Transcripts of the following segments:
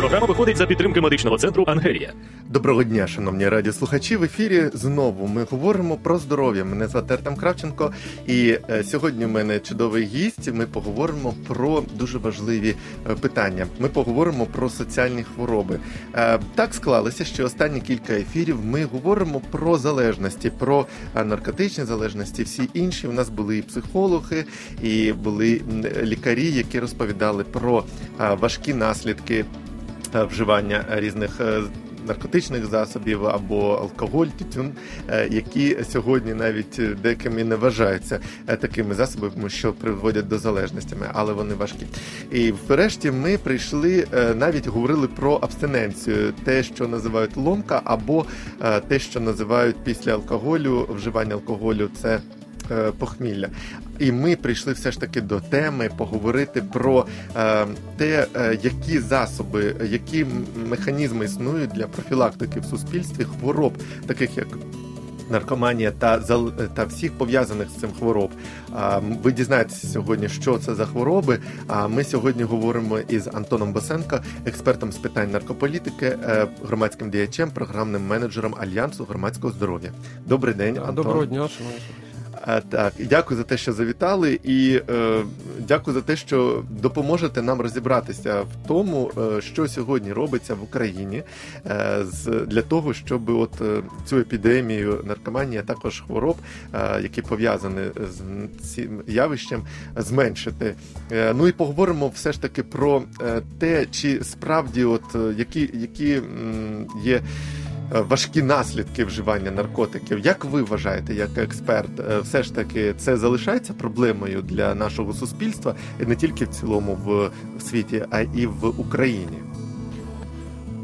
Програма виходить за підтримки медичного центру Ангелія. Доброго дня, шановні радіослухачі. В ефірі знову ми говоримо про здоров'я. Мене звати Артем Кравченко, і е, сьогодні в мене чудовий гість. Ми поговоримо про дуже важливі е, питання. Ми поговоримо про соціальні хвороби. Е, Так склалося, що останні кілька ефірів ми говоримо про залежності, про наркотичні залежності. Всі інші у нас були і психологи, і були лікарі, які розповідали про важкі наслідки вживання різних е, наркотичних засобів або алкоголь, тютюн, е, які сьогодні навіть е, деякими не вважаються такими засобами, що приводять до залежностями, але вони важкі. І врешті ми прийшли навіть говорили про абстиненцію, те, що називають ломка, або те, що називають після алкоголю, вживання алкоголю, це похмілля. І ми прийшли все ж таки до теми поговорити про е, те, е, які засоби, які механізми існують для профілактики в суспільстві хвороб, таких як. Наркоманія та та всіх пов'язаних з цим хвороб. Ви дізнаєтеся сьогодні, що це за хвороби. А ми сьогодні говоримо із Антоном Босенко, експертом з питань наркополітики, е, громадським діячем, програмним менеджером Альянсу громадського здоров'я. Добрий день, Антон. Доброго дня, шановні. Так, дякую за те, що завітали, і е, дякую за те, що допоможете нам розібратися в тому, е, що сьогодні робиться в Україні е, з для того, щоб от е, цю епідемію наркоманії, а також хвороб, е, які пов'язані з цим явищем, зменшити. Е, ну і поговоримо все ж таки про те, чи справді, от які, які є важкі наслідки вживання наркотиків. Як ви вважаєте, як експерт, е, все ж таки це залишається проблемою для нашого суспільства і не тільки в цілому в світі, а і в Україні?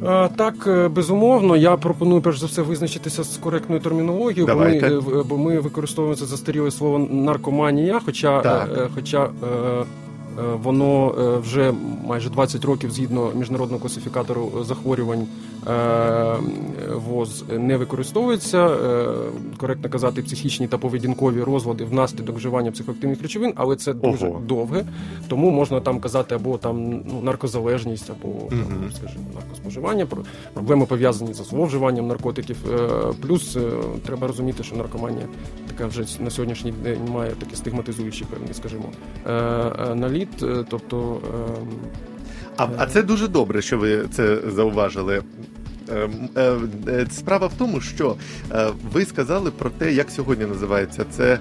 Е, Так, е, безумовно, я пропоную перш за все визначитися з коректною термінологією, бо ми, е, бо ми використовуємо це застаріле слово наркоманія, хоча, Так. е, хоча е, е, воно е, вже майже 20 років згідно міжнародного класифікатору захворювань е, ВОЗ не використовується. Е, Коректно казати, психічні та поведінкові розлади внаслідок вживання психоактивних речовин, але це дуже Ого. довге, тому можна там казати або там ну, наркозалежність, або там, скажімо, наркоспоживання, про- проблеми пов'язані з зловживанням наркотиків. Е, Плюс е, треба розуміти, що наркоманія така вже на сьогоднішній день має такі стигматизуючі певні, скажімо, е, е, наліт. Е, Тобто ем, А, а це дуже добре, що ви це зауважили. Ем, е, е, Справа в тому, що е, ви сказали про те, як сьогодні називається це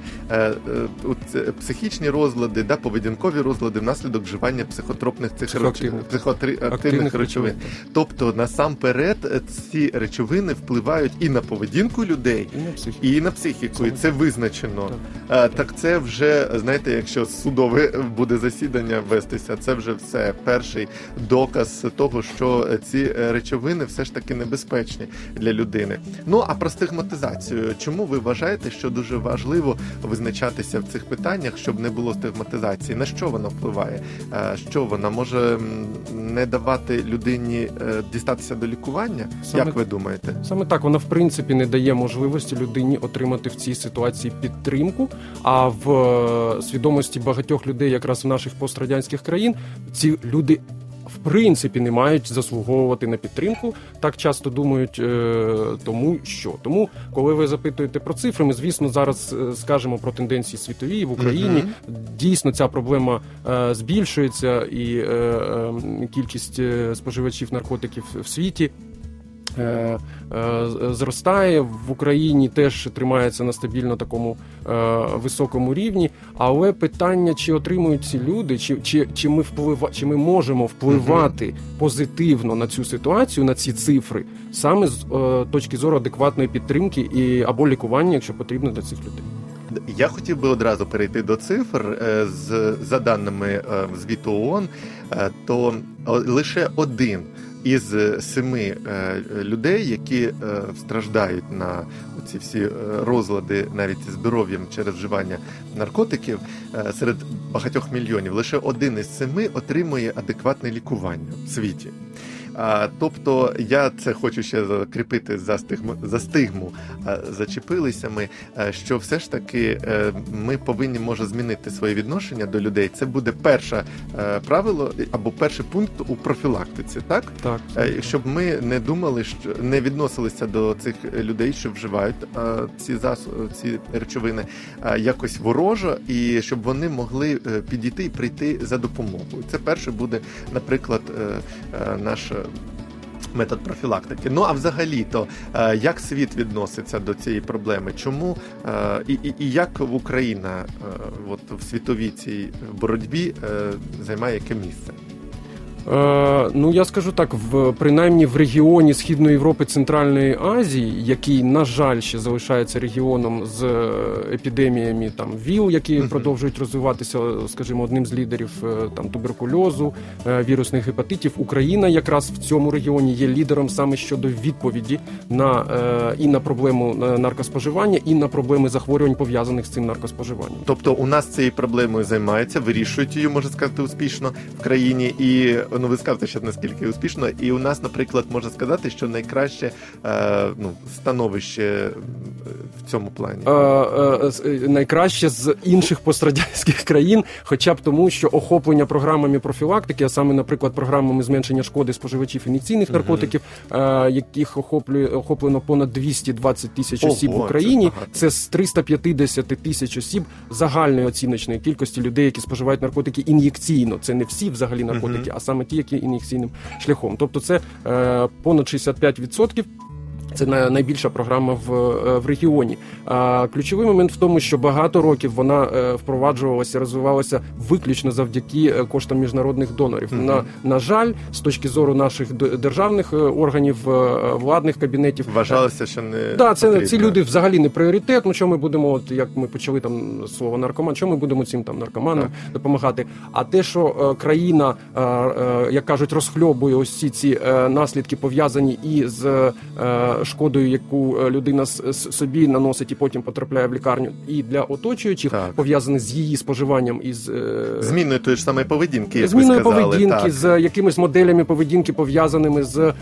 психічні розлади, да, поведінкові розлади внаслідок вживання психотропних цих Психоактивних. психоактивних речовин. Тобто, насамперед, ці речовини впливають і на поведінку людей, І на психіку. і на психіку, і це визначено. Так. Так це вже знаєте, якщо судове буде засідання вестися, це вже все перший доказ того, що ці речовини все ж таки небезпечні для людини. Ну а про стигматизацію, чому ви вважаєте, що дуже важливо визначатися в цих питаннях, щоб не було стигматизації? На що вона впливає? Е, Що вона може не давати людині е, дістатися до лікування? Саме- Як ви думаєте? Саме так вона в принципі не дає можливості людині отримати в цій ситуації підтримку. А в е, свідомості багатьох людей, якраз в наших пострадянських країн, ці люди. Принципі, не мають заслуговувати на підтримку. Так часто думають, е, тому що тому, коли ви запитуєте про цифри, ми звісно зараз е, скажемо про тенденції світові в Україні. Дійсно, ця проблема е, збільшується, і е, е, кількість споживачів наркотиків в світі зростає в Україні, теж тримається на стабільно такому е, високому рівні. Але питання, чи отримують ці люди, чи, чи, чи ми вплива, чи ми можемо впливати позитивно на цю ситуацію, на ці цифри, саме з е, точки зору адекватної підтримки і або лікування, якщо потрібно для цих людей. Я хотів би одразу перейти до цифр. Е, З за даними е, звіту ООН, е, то лише один із семи е, людей, які е, страждають на ці всі е, розлади, навіть здоров'ям через вживання наркотиків, е, серед багатьох мільйонів, лише один із семи отримує адекватне лікування в світі. А, тобто я це хочу ще закріпити за стигму, за стигму. А, зачепилися ми, а, що все ж таки е, ми повинні може змінити своє відношення до людей. Це буде перше е, правило або перший пункт у профілактиці, так? Так. Е, Щоб ми не думали, що не відносилися до цих людей, що вживають ці засоби, ці речовини якось ворожо, і щоб вони могли підійти і прийти за допомогою. Це перше буде, наприклад, наш. Метод профілактики. Ну а взагалі-то е, як світ відноситься до цієї проблеми? Чому е, і, і, і як Україна е, от в світовій цій боротьбі займає яке місце? Е, ну я скажу так, в принаймні в регіоні Східної Європи Центральної Азії, який, на жаль, ще залишається регіоном з е, епідеміями там ВІЛ, які Мгм. продовжують розвиватися, скажімо, одним з лідерів е, там туберкульозу, е, вірусних гепатитів. Україна якраз в цьому регіоні є лідером саме щодо відповіді на е, і на проблему наркоспоживання, і на проблеми захворювань пов'язаних з цим наркоспоживанням. Тобто у нас цією проблемою займаються, вирішують її, можна сказати, успішно в країні. І ну ви скажете, що наскільки успішно. І у нас, наприклад, можна сказати, що найкраще е, ну, становище е, в цьому плані. Е, е, е, найкраще з інших пострадянських країн, хоча б тому, що охоплення програмами профілактики, а саме, наприклад, програмами зменшення шкоди споживачів ін'єкційних наркотиків, е, яких охоплює охоплено понад 220 тисяч Ого, осіб в Україні. багато. Це з 350 тисяч осіб загальної оціночної кількості людей, які споживають наркотики ін'єкційно. Це не всі взагалі наркотики, Мгм. а саме ті, які ін'єкційним шляхом. Тобто, це е, понад 65%. Це най- найбільша програма в, е, в регіоні. А ключовий момент в тому, що багато років вона е, впроваджувалася, розвивалася виключно завдяки е, коштам міжнародних донорів. Мгм. На, на жаль, з точки зору наших державних органів, владних кабінетів, Вважалося, що не Да, це потрібно. ці люди взагалі не пріоритет. Ну що ми будемо, от як ми почали там слово наркоман, що ми будемо цим там наркоманам допомагати? А те, що країна, як кажуть, розхльобує ось ці ці наслідки пов'язані і з шкодою, яку е, людина собі наносить і потім потрапляє в лікарню, і для оточуючих Так. пов'язаних з її споживанням і з е, зміною тої ж самої поведінки, як Зміною ви сказали. поведінки, так. з якимись моделями поведінки, пов'язаними з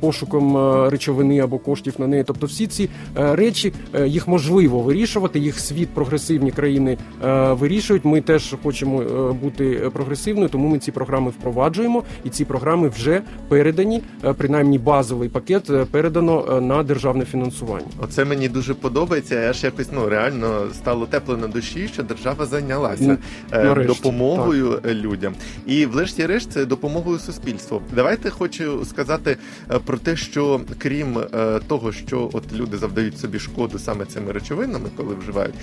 пошуком речовини або коштів на неї. Тобто, всі ці е, речі е, їх можливо вирішувати. Їх світ прогресивні країни е, вирішують. Ми теж хочемо е, бути прогресивною, тому ми ці програми впроваджуємо, і ці програми вже передані. е, Принаймні базовий пакет е, передано е, на державне фінансування. Оце мені дуже подобається. Аж якось ну реально стало тепло на душі, що держава зайнялася Ну, е, нарешті, допомогою е, людям. І врешті-решт це допомогою суспільству. Давайте хочу сказати е, про те, що крім того, що от люди завдають собі шкоду саме цими речовинами, коли вживають,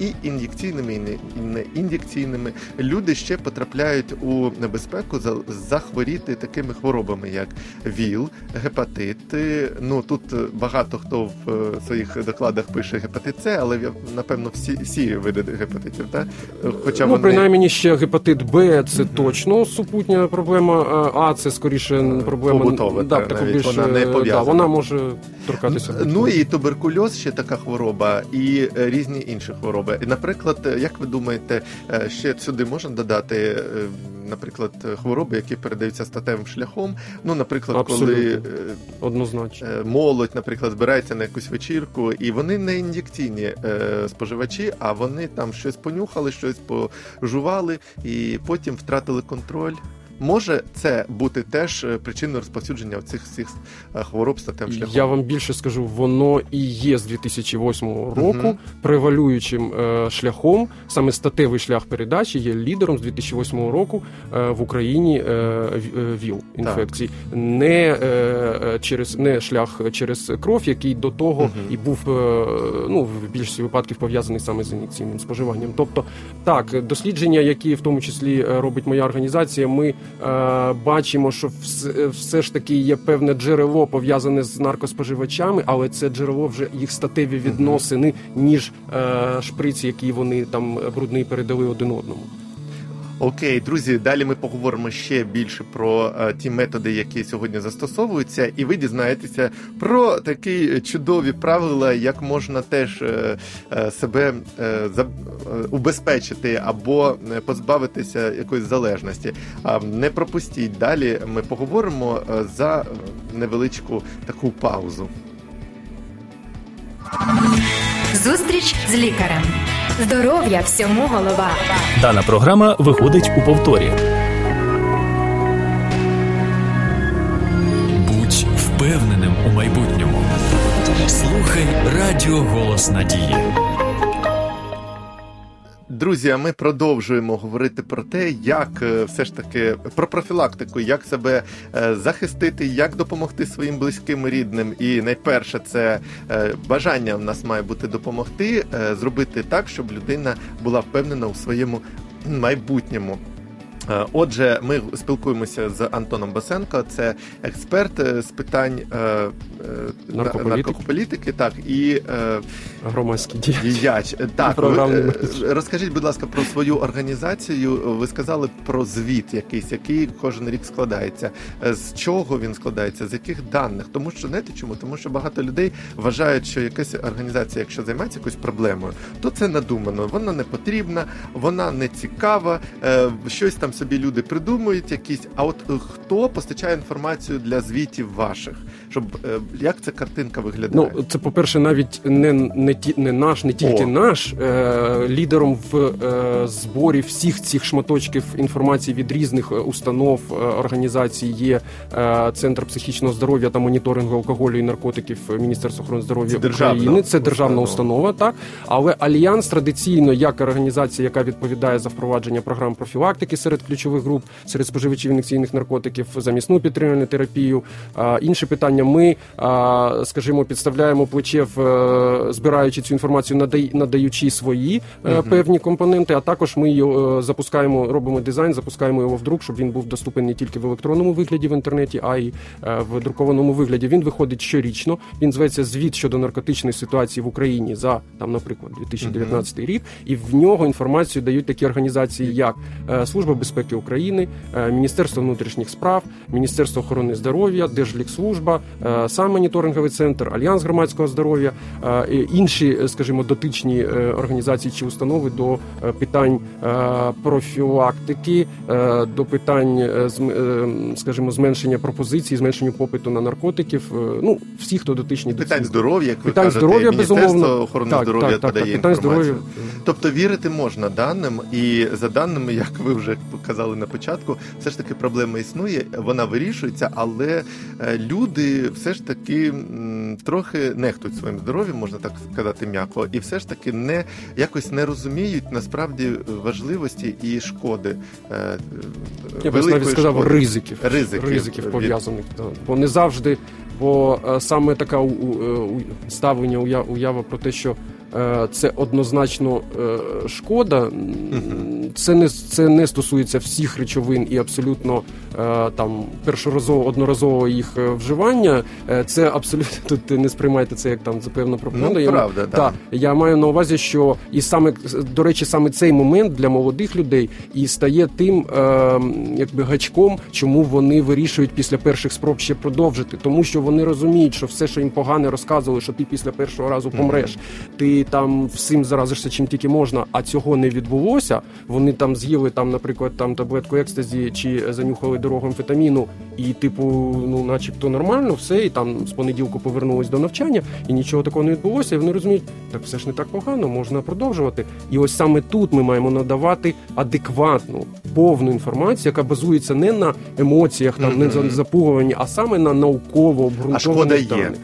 і ін'єкційними, і не- ін'єкційними, люди ще потрапляють у небезпеку за- захворіти такими хворобами, як ВІЛ, гепатити. Ну тут багато хто в е, своїх докладах пише гепатит С, але напевно всі, всі види гепатитів, так? Хоча ну, вони принаймні ще гепатит Б це точно супутня проблема. а це скоріше проблема побутова, да, та, навіть більш, вона не е, да, пов'язана. вона може торкатися. Ну і туберкульоз ще така хвороба, і е, різні інші хвороби. І, наприклад, як ви думаєте, ще сюди можна додати, наприклад, хвороби, які передаються статевим шляхом? Ну, наприклад, Абсолютно. коли е, однозначно. е, молодь, наприклад, збирається на якусь вечірку, і вони не ін'єкційні е, споживачі, а вони там щось понюхали, щось пожували, і потім втратили контроль. Може це бути теж е, причиною розповсюдження цих всіх е, хвороб статевим шляхом? Я вам більше скажу, воно і є з 2008 року Мгм. превалюючим е, шляхом. Саме статевий шлях передачі є лідером з 2008 року е, в Україні ВІЛ інфекцій. Не через не шлях через кров, який до того Мгм. і був е, ну в більшості випадків пов'язаний саме з ін'єкційним споживанням. Тобто, так, дослідження, які в тому числі робить моя організація, ми бачимо, що все, все ж таки є певне джерело пов'язане з наркоспоживачами, але це джерело вже їх статеві відносини, ніж е, шприці, які вони там брудний передали один одному. Окей, друзі, далі ми поговоримо ще більше про е, ті методи, які сьогодні застосовуються, і ви дізнаєтеся про такі чудові правила, як можна теж е, е, себе е, за, е, убезпечити або позбавитися якоїсь залежності. А не пропустіть далі. Ми поговоримо за невеличку таку паузу. Зустріч з лікарем. Здоров'я всьому голова. Дана програма виходить у повторі. Будь впевненим у майбутньому. Слухай Радіо Голос Надії. Друзі, ми продовжуємо говорити про те, як е, все ж таки про профілактику, як себе е, захистити, як допомогти своїм близьким і рідним. І найперше, це е, бажання в нас має бути допомогти, зробити так, щоб людина була впевнена у своєму майбутньому. Е, Отже, ми спілкуємося з Антоном Басенко, це експерт е, з питань е, Наркополітики. наркополітики, так і Громадський діяч. Діяч. Так, ви, розкажіть, будь ласка, про свою організацію. Ви сказали про звіт якийсь, який кожен рік складається. З чого він складається, з яких даних? Тому що знаєте чому? Тому що багато людей вважають, що якась організація, якщо займається якоюсь проблемою, то це надумано. Вона не потрібна, вона не цікава. Щось там собі люди придумують, якісь. А от е, хто постачає інформацію для звітів ваших, щоб е, як ця картинка виглядає? Ну, це, по-перше, навіть не, не, ті, не наш, не тільки О. наш. Е, лідером в е, зборі всіх цих шматочків інформації від різних е, установ, організацій є е, Центр психічного здоров'я та моніторингу алкоголю і наркотиків Міністерства охорони здоров'я державна України. Це державна установа. установа, так. Але Альянс традиційно, як організація, яка відповідає за впровадження програм профілактики серед ключових груп, серед споживачів ін'єкційних наркотиків, замісну підтримувальну терапію. Інше питання, ми, скажімо, підставляємо плече в е, збираючи цю інформацію, надаючи свої е, певні компоненти. А також ми його е, запускаємо, робимо дизайн, запускаємо його в друк, щоб він був доступний не тільки в електронному вигляді в інтернеті, а й в друкованому вигляді. Він виходить щорічно. Він зветься звіт щодо наркотичної ситуації в Україні за там, наприклад, 2019 рік, і в нього інформацію дають такі організації, як Служба безпеки України, е, Міністерство внутрішніх справ, Міністерство охорони здоров'я, Держлікслужба, е, сам моніторинговий центр, Альянс громадського здоров'я, е, інші, скажімо, дотичні організації чи установи до питань профілактики, до питань, скажімо, зменшення пропозицій, зменшення попиту на наркотиків. Ну, всі, хто дотичні до Питань здоров'я, як ви Питань кажете, здоров'я, безумовно. охорони Так, здоров'я так, так, подає так, питань інформацію. здоров'я. Тобто вірити можна даним, і за даними, як ви вже казали на початку, все ж таки проблема існує, вона вирішується, але е, люди все ж таки трохи нехтують своїм здоров'ям, можна так сказати м'яко, і все ж таки не якось не розуміють насправді важливості і шкоди. е, Я б великої навіть сказав шкоди. ризиків, Ризиків ризиків від- пов'язаних. Бо не завжди, бо е, саме така у- у- ставлення, уява про те, що це однозначно е, шкода. Це не це не стосується всіх речовин і абсолютно е, там першоразово одноразового їх е, вживання. Е, Це абсолютно тут не сприймайте це як там запевна пропаганда. Ну, Я- правда, да. Так, я маю на увазі, що і саме до речі, саме цей момент для молодих людей і стає тим, е, якби гачком, чому вони вирішують після перших спроб ще продовжити, тому що вони розуміють, що все, що їм погане розказували, що ти після першого разу помреш, ти там всім заразишся чим тільки можна, а цього не відбулося. Вони там з'їли там, наприклад, там таблетку екстазі чи занюхали дорогу амфетаміну, і типу, ну, начебто нормально, все, і там з понеділку повернулись до навчання, і нічого такого не відбулося. І вони розуміють, так все ж не так погано, можна продовжувати. І ось саме тут ми маємо надавати адекватну, повну інформацію, яка базується не на емоціях, там не Мгм. на запугуванні, а саме на науково обґрунтованих даних.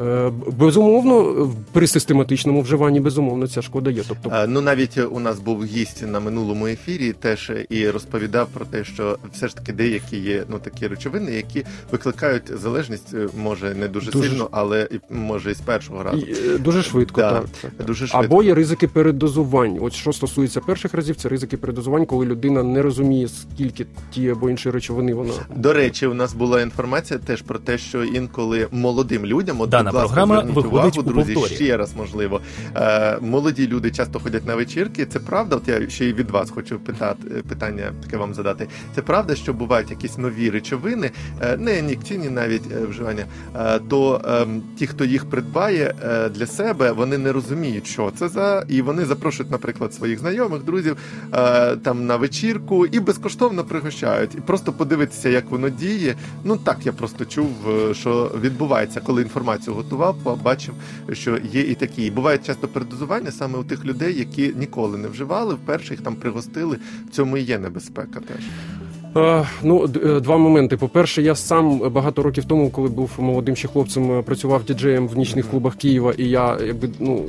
Е, Безумовно, при систематичному вживанні безумовно ця шкода є. Тобто Е, Ну навіть у нас був гість на минулому ефірі, теж і розповідав про те, що все ж таки деякі є ну такі речовини, які викликають залежність, е, може не дуже, Дуже сильно, але і може і з першого разу. і, дуже швидко, Да, так, так, так. Дуже швидко. Або є ризики передозувань. От що стосується перших разів, це ризики передозувань, коли людина не розуміє, скільки ті або інші речовини вона До речі, у нас була інформація теж про те, що інколи молодим людям, от Дана Дана ласка, програма виходить увагу, у друзі, повторі. ще раз можливо. Е, молоді люди часто ходять на вечірки. Це правда? От я ще й від вас хочу питати питання таке вам задати. Це правда, що бувають якісь нові речовини, е, не нікотинні навіть е, вживання. е, то ем, ті, хто їх придбає е, для себе, вони не розуміють, що це за, і вони запрошують, наприклад, своїх знайомих, друзів е, там на вечірку і безкоштовно пригощають. І просто подивитися, як воно діє. Ну так я просто чув, е, що відбувається, коли інформацію готував, побачив, що є і такі. І буває часто передозування саме у тих людей, які ніколи не вживали, вперше їх там пригостили. В цьому і є небезпека теж. Е, Ну, е, два моменти. По-перше, я сам багато років тому, коли був молодим ще хлопцем, е, працював діджеєм в нічних клубах Києва, і я якби ну.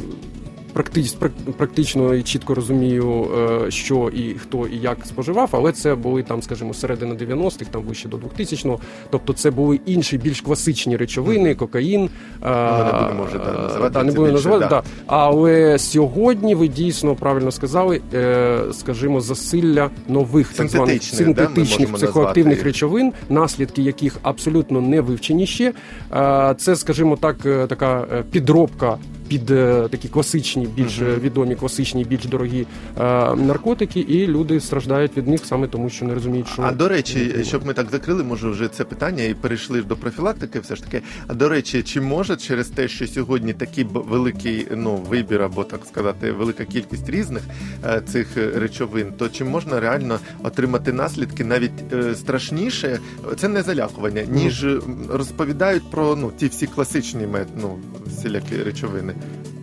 Практично, практично і чітко розумію, е, що і хто і як споживав, але це були там, скажімо, середина 90-х, там вище до 2000-го. Тобто це були інші більш класичні речовини, кокаїн. Ну, ми не будемо вже, да, називати, Та, не будемо називати, да. да. Але сьогодні ви дійсно правильно сказали, е, скажімо, засилля нових так званих Синтетичних, да, психоактивних речовин, наслідки яких абсолютно не вивчені ще. Е, Це, скажімо так, е, така е, підробка. Під е, такі класичні, більш е, відомі, класичні, більш дорогі е, наркотики, і люди страждають від них саме тому, що не розуміють, що А до речі, щоб ми так закрили, може вже це питання і перейшли ж до профілактики. Все ж таки. А до речі, чи може через те, що сьогодні такий великий ну вибір, або так сказати, велика кількість різних цих речовин, то чи можна реально отримати наслідки навіть страшніше? Це не залякування, ніж е, розповідають про ну ті всі класичні мет, ну всілякі речовини.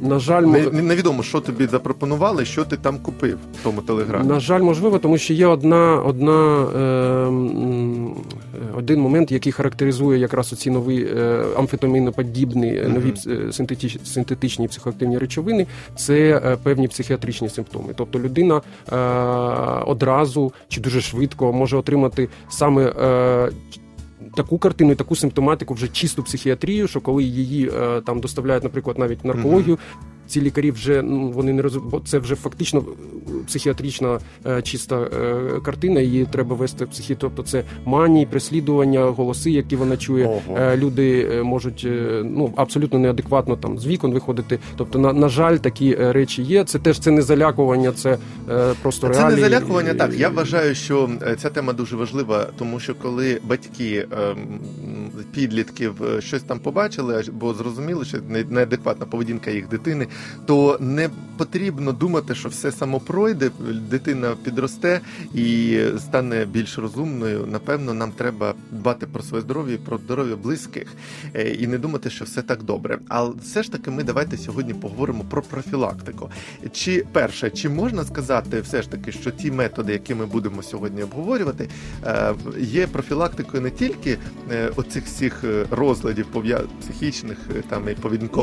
На жаль, Не, мо- не- невідомо, що тобі запропонували, що ти там купив в тому телеграмі. На жаль, можливо, тому що є одна, одна, е, один момент, який характеризує якраз оці нові е, амфетаміноподібні е, нові е, синтетич, синтетичні психоактивні речовини, це е, певні психіатричні симптоми. Тобто людина е, одразу чи дуже швидко може отримати саме. Е, Таку картину, таку симптоматику, вже чисту психіатрію, що коли її е, там доставляють, наприклад, навіть в наркологію, ці лікарі вже ну вони не розуміють, бо це вже фактично е, психіатрична е, чиста е, картина. Її треба вести в психі. Тобто це манії, переслідування, голоси, які вона чує. Ого. Е, люди можуть е, ну абсолютно неадекватно там з вікон виходити. Тобто, на, на жаль, такі речі є. Це теж це не залякування, це е, просто Це реалії. не залякування. Так я вважаю, що ця тема дуже важлива, тому що коли батьки ем, підлітків щось там побачили, або зрозуміли, що неадекватна поведінка їх дитини, то не потрібно думати, що все само пройде, дитина підросте і стане більш розумною. Напевно, нам треба дбати про своє здоров'я, і про здоров'я близьких е, і не думати, що все так добре. Але все ж таки, ми давайте сьогодні поговоримо про профілактику. Чи перше, чи можна сказати, все ж таки, що ті методи, які ми будемо сьогодні обговорювати, е, є профілактикою не тільки е, оцих всіх розладів пов'я... психічних там і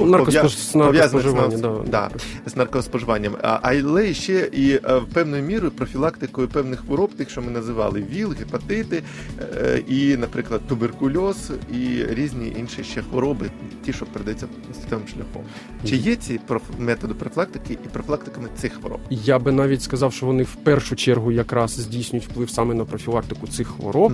наркоспож- пов'язаних з, наркоспоживання, да. з наркоспоживанням, а, але ще і е, певною мірою профілактикою певних хвороб, тих, що ми називали ВІЛ, гепатити, е, і, наприклад, туберкульоз і різні інші ще хвороби, ті, що передаються статевим шляхом. Чи є ці методи профілактики і профілактиками цих хвороб? Я би навіть сказав, що вони в першу чергу якраз здійснюють вплив саме на профілактику цих хвороб.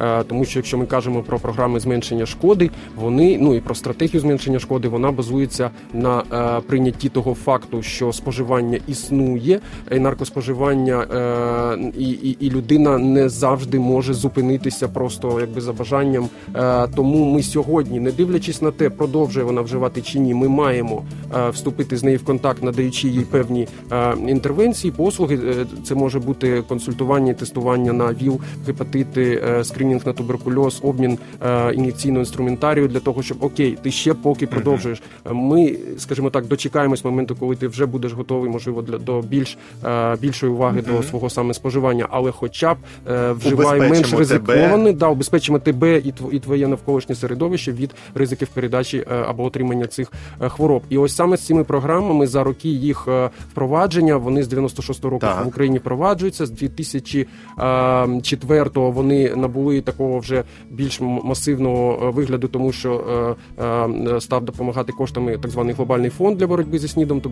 Е, Тому що якщо ми кажемо про програми зменшення шкоди, вони ну і про стратегію зменшення шкоди, вона базується на е, прийнятті того факту, що споживання існує, і наркоспоживання, е, і, і, і людина не завжди може зупинитися просто якби за бажанням. Е, тому ми сьогодні, не дивлячись на те, продовжує вона вживати чи ні, ми маємо е, вступити з нею в контакт, надаючи їй певні е, інтервенції, послуги. Е, Це може бути консультування, тестування на ВІЛ, гепатити, е, скринінг на туберкульоз, обмін е, ін'єкційного інструментарію для того, щоб окей, ти ще поки продовжуєш. Е, Ми, скажімо так, дочекаємось моменту, коли ти вже будеш готовий, можливо, для до більш е, більшої уваги до свого саме споживання, але хоча б е, вживай менш ризикований, да, убезпечимо тебе і і твоє навколишнє середовище від ризиків передачі е, або отримання цих е, хвороб. І ось саме з цими програмами за роки їх е, впровадження вони з 96-го року Так. в Україні впроваджуються. З 2004-го вони набули такого вже більш масивного вигляду, тому що е, е, став допомагати коштами так званий глобальний фонд для боротьби зі снідом,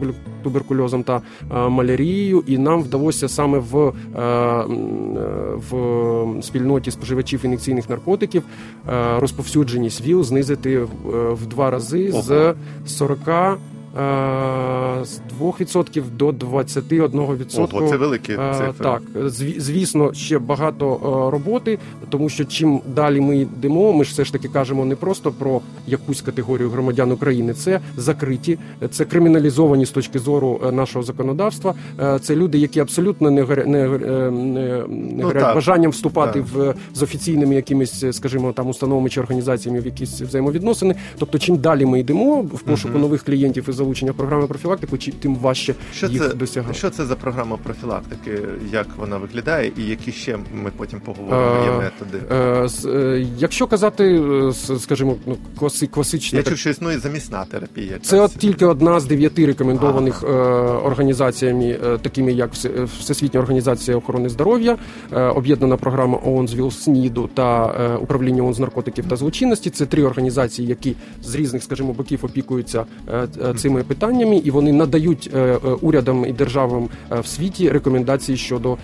туберкульозом та е, малярією. І нам вдалося саме в, е, е, в спільноті споживачів ін'єкційних наркотиків розповсюдженість ВІЛ знизити в, два рази з 40 е, з 2% до 21%. Ого, це великі Е, цифри. Так, зві- звісно, ще багато е, роботи, тому що чим далі ми йдемо, ми ж все ж таки кажемо не просто про якусь категорію громадян України, це закриті, це криміналізовані з точки зору е, нашого законодавства. Е, Це люди, які абсолютно не горя- не, е, не, не горять так. бажанням вступати Так. в з офіційними якимись, е, скажімо, там установами чи організаціями в якісь взаємовідносини. Тобто, чим далі ми йдемо в пошуку Мгм. нових клієнтів і залучення програми профілактику, чи- тим важче Що їх це, досягати. що це за програма профілактики? Як вона виглядає, і які ще ми потім поговоримо є Е, методи? Е, е, Якщо казати, скажімо, ну класи, класична Я чув, що існує замісна терапія. це от тільки одна з дев'яти рекомендованих організаціями, такими як Все- Всесвітня організація охорони здоров'я, об'єднана програма ООН з ВІЛ-СНІДу та управління ООН з наркотиків та злочинності. Це три організації, які з різних, скажімо, боків опікуються е, цими питаннями, і вони надають е, е, урядам і державам е, в світі рекомендації щодо е,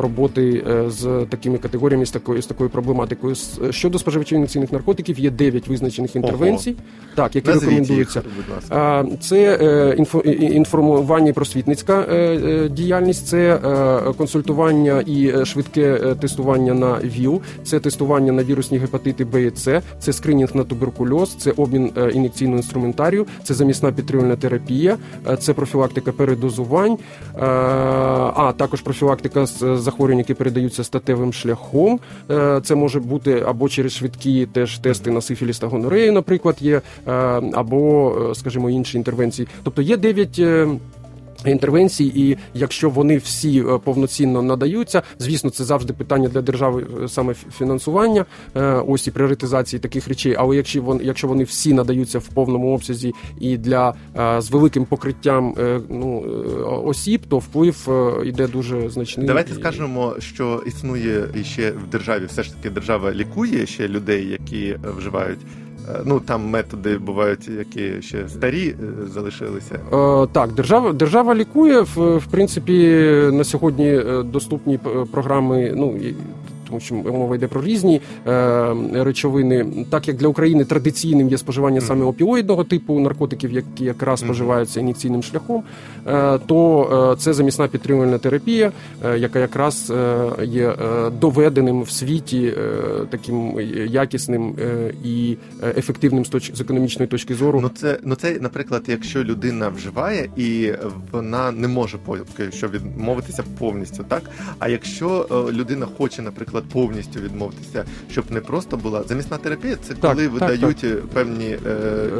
роботи з такими категоріями, з такою з такою проблематикою. Щодо споживачів ін'єкційних наркотиків є дев'ять визначених інтервенцій, так які Назвіть рекомендуються. їх, будь ласка. Це е, інфо- інформування і просвітницька е, е, діяльність, це е, консультування і швидке тестування на ВІЛ, це тестування на вірусні гепатити Б і С, це скринінг на туберкульоз, це обмін е, ін'єкційного інструментарію, це замісна антибактеріальна терапія, е, це профілактика передозувань, е, а також профілактика е, захворювань, які передаються статевим шляхом. Це може бути або через швидкі теж тести на сифіліс та гонорею, наприклад, є або, скажімо, інші інтервенції. Тобто є дев'ять. Інтервенцій, і якщо вони всі е, повноцінно надаються, звісно, це завжди питання для держави е, саме фінансування, е, ось і пріоритизації таких речей. Але якщо вони, якщо вони всі надаються в повному обсязі і для з великим покриттям ну, осіб, то вплив е, йде дуже значний. Давайте І- скажемо, що існує ще в державі. Все ж таки, держава лікує ще людей, які вживають. Е, Ну там методи бувають, які ще старі е, залишилися. Е, Так, держава держава лікує в, в принципі на сьогодні е, доступні програми. Ну тому що мова йде про різні е, речовини. Так як для України традиційним є споживання саме опіоїдного типу наркотиків, які якраз Мгм. споживаються ін'єкційним шляхом, е, то е, це замісна підтримувальна терапія, е, яка якраз е, є доведеним в світі е, таким якісним е, і ефективним з точ- з економічної точки зору. Ну це ну це, наприклад, якщо людина вживає і вона не може поки що відмовитися повністю, так а якщо людина хоче, наприклад, повністю відмовитися, щоб не просто була замісна терапія, це Так, коли так, видають певні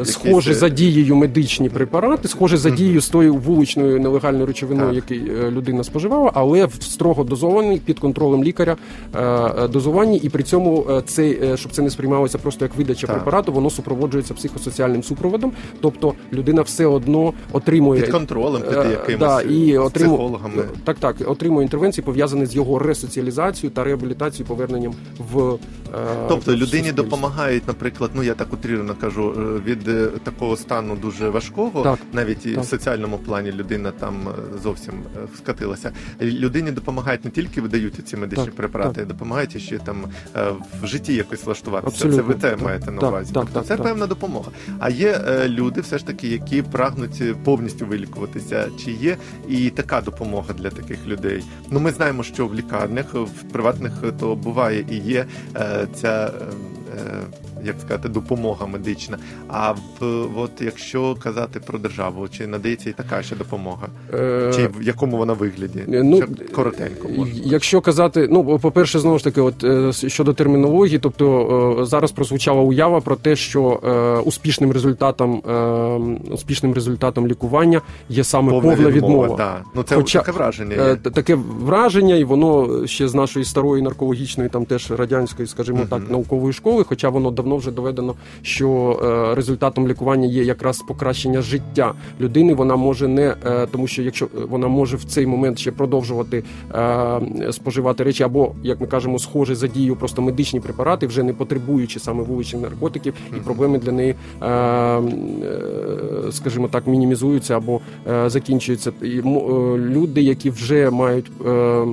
е, схожі е, за дією медичні препарати, схожі за дією з тою вуличною нелегальною речовиною, яку людина споживала, але в строго дозований під контролем лікаря е, е, дозуванні, і при цьому е, цей, е, щоб це не сприймалося просто як видача Так. препарату, воно супроводжується психосоціальним супроводом. Тобто людина все одно отримує під контролем, під Е, якимось да, і е, отриму... психологами. Так, так, отримує інтервенції пов'язані з його ресоціалізацією та реабілітацією, поверненням в е, Тобто в людині допомагають, наприклад, ну я так утрірно кажу, е, від е, такого стану дуже важкого, Так, навіть і так. в соціальному плані людина там зовсім скатилася. Людині допомагають не тільки видають ці медичні Так, препарати, так. допомагають ще там в житті якось влаштуватися. Абсолютно, Це ви те маєте на увазі. так, тобто так, це так. певна допомога. А є люди, все ж таки, які прагнуть повністю вилікуватися. Чи є і така допомога для таких людей? Ну ми знаємо, що в лікарнях, в приватних то буває і є е, ця. Як сказати, допомога медична. А в от якщо казати про державу, чи надається і така ще допомога, Е, чи в якому вона вигляді? Е, Ну, Щоб коротенько можна. Якщо казати, ну по-перше, знову ж таки, от е, щодо термінології, тобто е, зараз прозвучала уява про те, що е, успішним результатом е, успішним результатом лікування є саме повна, відмова. Да. Ну це Хоча- таке враження. Є. Таке враження, і воно ще з нашої старої наркологічної, там теж радянської, скажімо Мгм. так, наукової школи, хоча воно давно давно вже доведено, що е, результатом лікування є якраз покращення життя людини. Вона може не е, тому, що якщо вона може в цей момент ще продовжувати е, споживати речі, або як ми кажемо, схожі за дією просто медичні препарати, вже не потребуючи саме вуличних наркотиків, і проблеми для неї, е, е, скажімо так, мінімізуються або е, закінчуються. Е, люди, які вже мають е,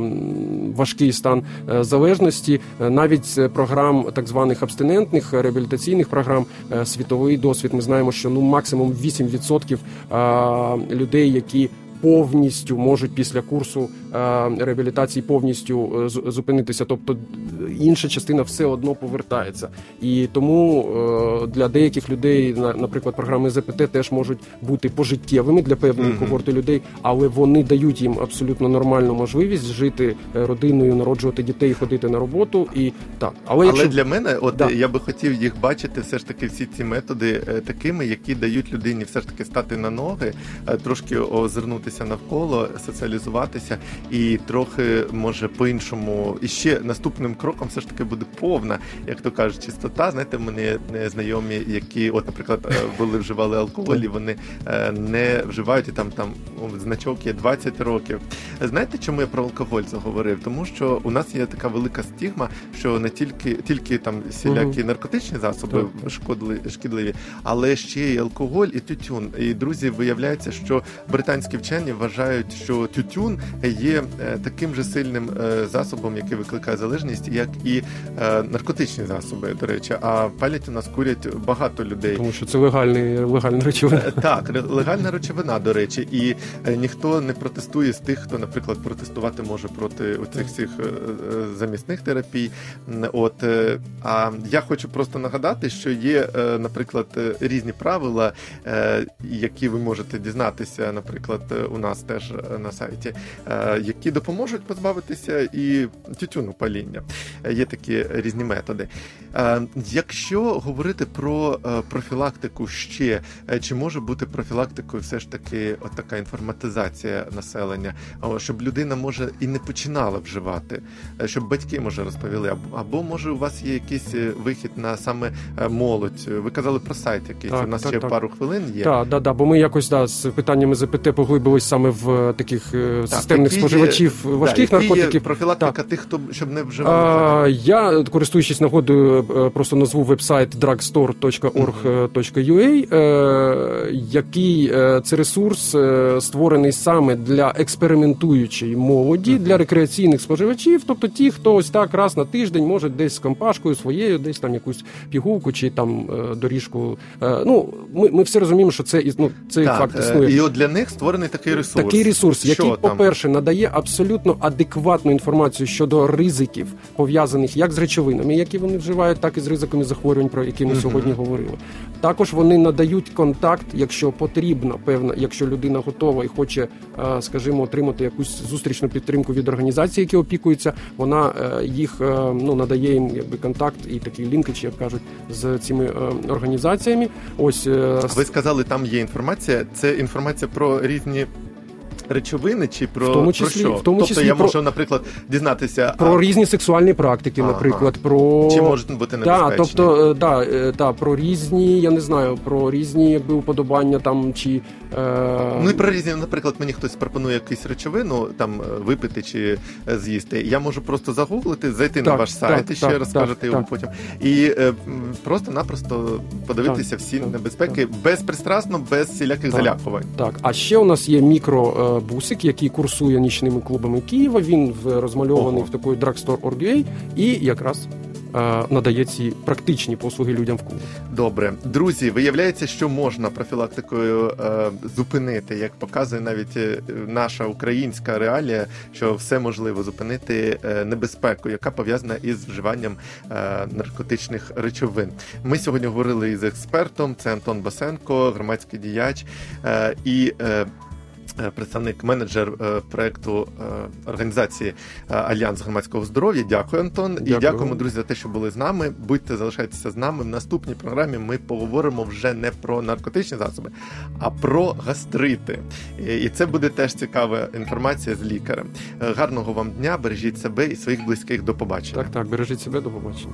важкий стан е, залежності, е, навіть програм так званих абстинентних е, реабілітаційних програм, е, світовий досвід. Ми знаємо, що ну максимум 8% е, людей, які Повністю можуть після курсу реабілітації повністю е, зупинитися, тобто інша частина все одно повертається. І тому е, для деяких людей, на- наприклад, програми ЗПТ теж можуть бути пожиттєвими для певної когорти людей, але вони дають їм абсолютно нормальну можливість жити е, родиною, народжувати дітей, ходити на роботу і так. Але, Але для мене, от Да. я би хотів їх бачити, все ж таки, всі ці методи е, такими, які дають людині все ж таки стати на ноги, е, трошки озирнутися навколо, соціалізуватися, і трохи може по-іншому. І ще наступним кроком все ж таки буде повна, як то кажуть, чистота. Знаєте, мене знайомі, які, от, наприклад, е, були вживали алкоголь, і вони е, не вживають і там там значок є 20 років. Знаєте, чому я про алкоголь заговорив? Тому що у нас є така велика стігма, що не тільки тільки там всілякі наркотичні засоби шкодли, шкідливі, але ще й алкоголь і тютюн. І друзі, виявляється, що британські вчені вважають, що тютюн є е, таким же сильним е, засобом, який викликає залежність, як і е, наркотичні засоби. До речі, а палять у нас курять багато людей. тому що це легальний легальна речовина. Так, легальна речовина, до речі, і ніхто не протестує з тих, хто, наприклад, протестувати може проти оцих всіх замісних терапій. От а я хочу просто нагадати, що є, наприклад, різні правила, які ви можете дізнатися, наприклад, у нас теж на сайті, які допоможуть позбавитися і тютюну паління. Е, Є такі різні методи. Е, Якщо говорити про е, профілактику ще, чи може бути профілактикою все ж таки от така інформатизація населення, щоб людина може і не починала вживати, щоб батьки може розповіли, або, може у вас є якийсь вихід на саме молодь. Ви казали про сайт якийсь. Так, у нас так, ще так. пару хвилин є. Так, да, да, бо ми якось да, з питаннями ЗПТ поглибились саме в таких Так, системних які є- споживачів да, важких Є наркотиків. профілактика тих, хто щоб не вживав. Я, користуючись нагодою, е, просто назву веб-сайт drugstore.org.ua, е, який е, це ресурс створений саме для експериментуючої молоді, для рекреаційних споживачів, тобто ті, хто ось так раз на тиждень може десь з компашкою своєю, десь там якусь пігулку чи там доріжку. Ну, ми, ми всі розуміємо, що це ну, цей так, факт існує. і от для них створений такий ресурс. Такий ресурс, який, по-перше, надає абсолютно адекватну інформацію щодо ризиків, пов'язаних як з речовинами, які вони вживають, так і з ризиками захворювань, про які ми сьогодні говорили. Також вони надають контакт, якщо потрібно, певна, якщо людина готова і хоче, е, скажімо, отримати якусь зустрічну підтримку від організації, які опікуються, вона е, їх е, ну надає їм якби контакт і такий лінкич, як кажуть, з цими організаціями. Ось Ви сказали, там є інформація. Це інформація про різні. Речовини чи про, В тому числі- про що? в тому тобто я про- можу, наприклад, дізнатися про а, різні сексуальні практики, Ага. наприклад, про чи можуть бути Да, тобто, е, да, е, да, про різні, я не знаю, про різні якби уподобання там чи е, Ну і про різні, наприклад, мені хтось пропонує якусь речовину там е, випити чи е, з'їсти. Я можу просто загуглити, зайти на ваш сайт так, і ще так, розкажете так, його потім. І е, просто-напросто подивитися Так, всі так, небезпеки безпристрасно, без всіляких Так. залякувань. Так, а ще у нас є мікробусик, який курсує нічними клубами Києва. Він в- розмальований Ого. в такої drugstore.org.ua і якраз е, надає ці практичні послуги людям в клубі. Добре, друзі, виявляється, що можна профілактикою е, зупинити, як показує навіть е, наша українська реалія, що все можливо зупинити е, небезпеку, яка пов'язана із вживанням е, наркотичних речовин. Ми сьогодні говорили із експертом. Це Антон Басенко, громадський діяч е, і. Е, Представник менеджер е, проекту е, організації Альянс громадського здоров'я. Дякую, Антон. І дякуємо, друзі, за те, що були з нами. Будьте залишайтеся з нами. В наступній програмі ми поговоримо вже не про наркотичні засоби, а про гастрити. І- це буде теж цікава інформація з лікарем. Гарного вам дня, бережіть себе і своїх близьких. До побачення. Так, так, бережіть себе, до побачення.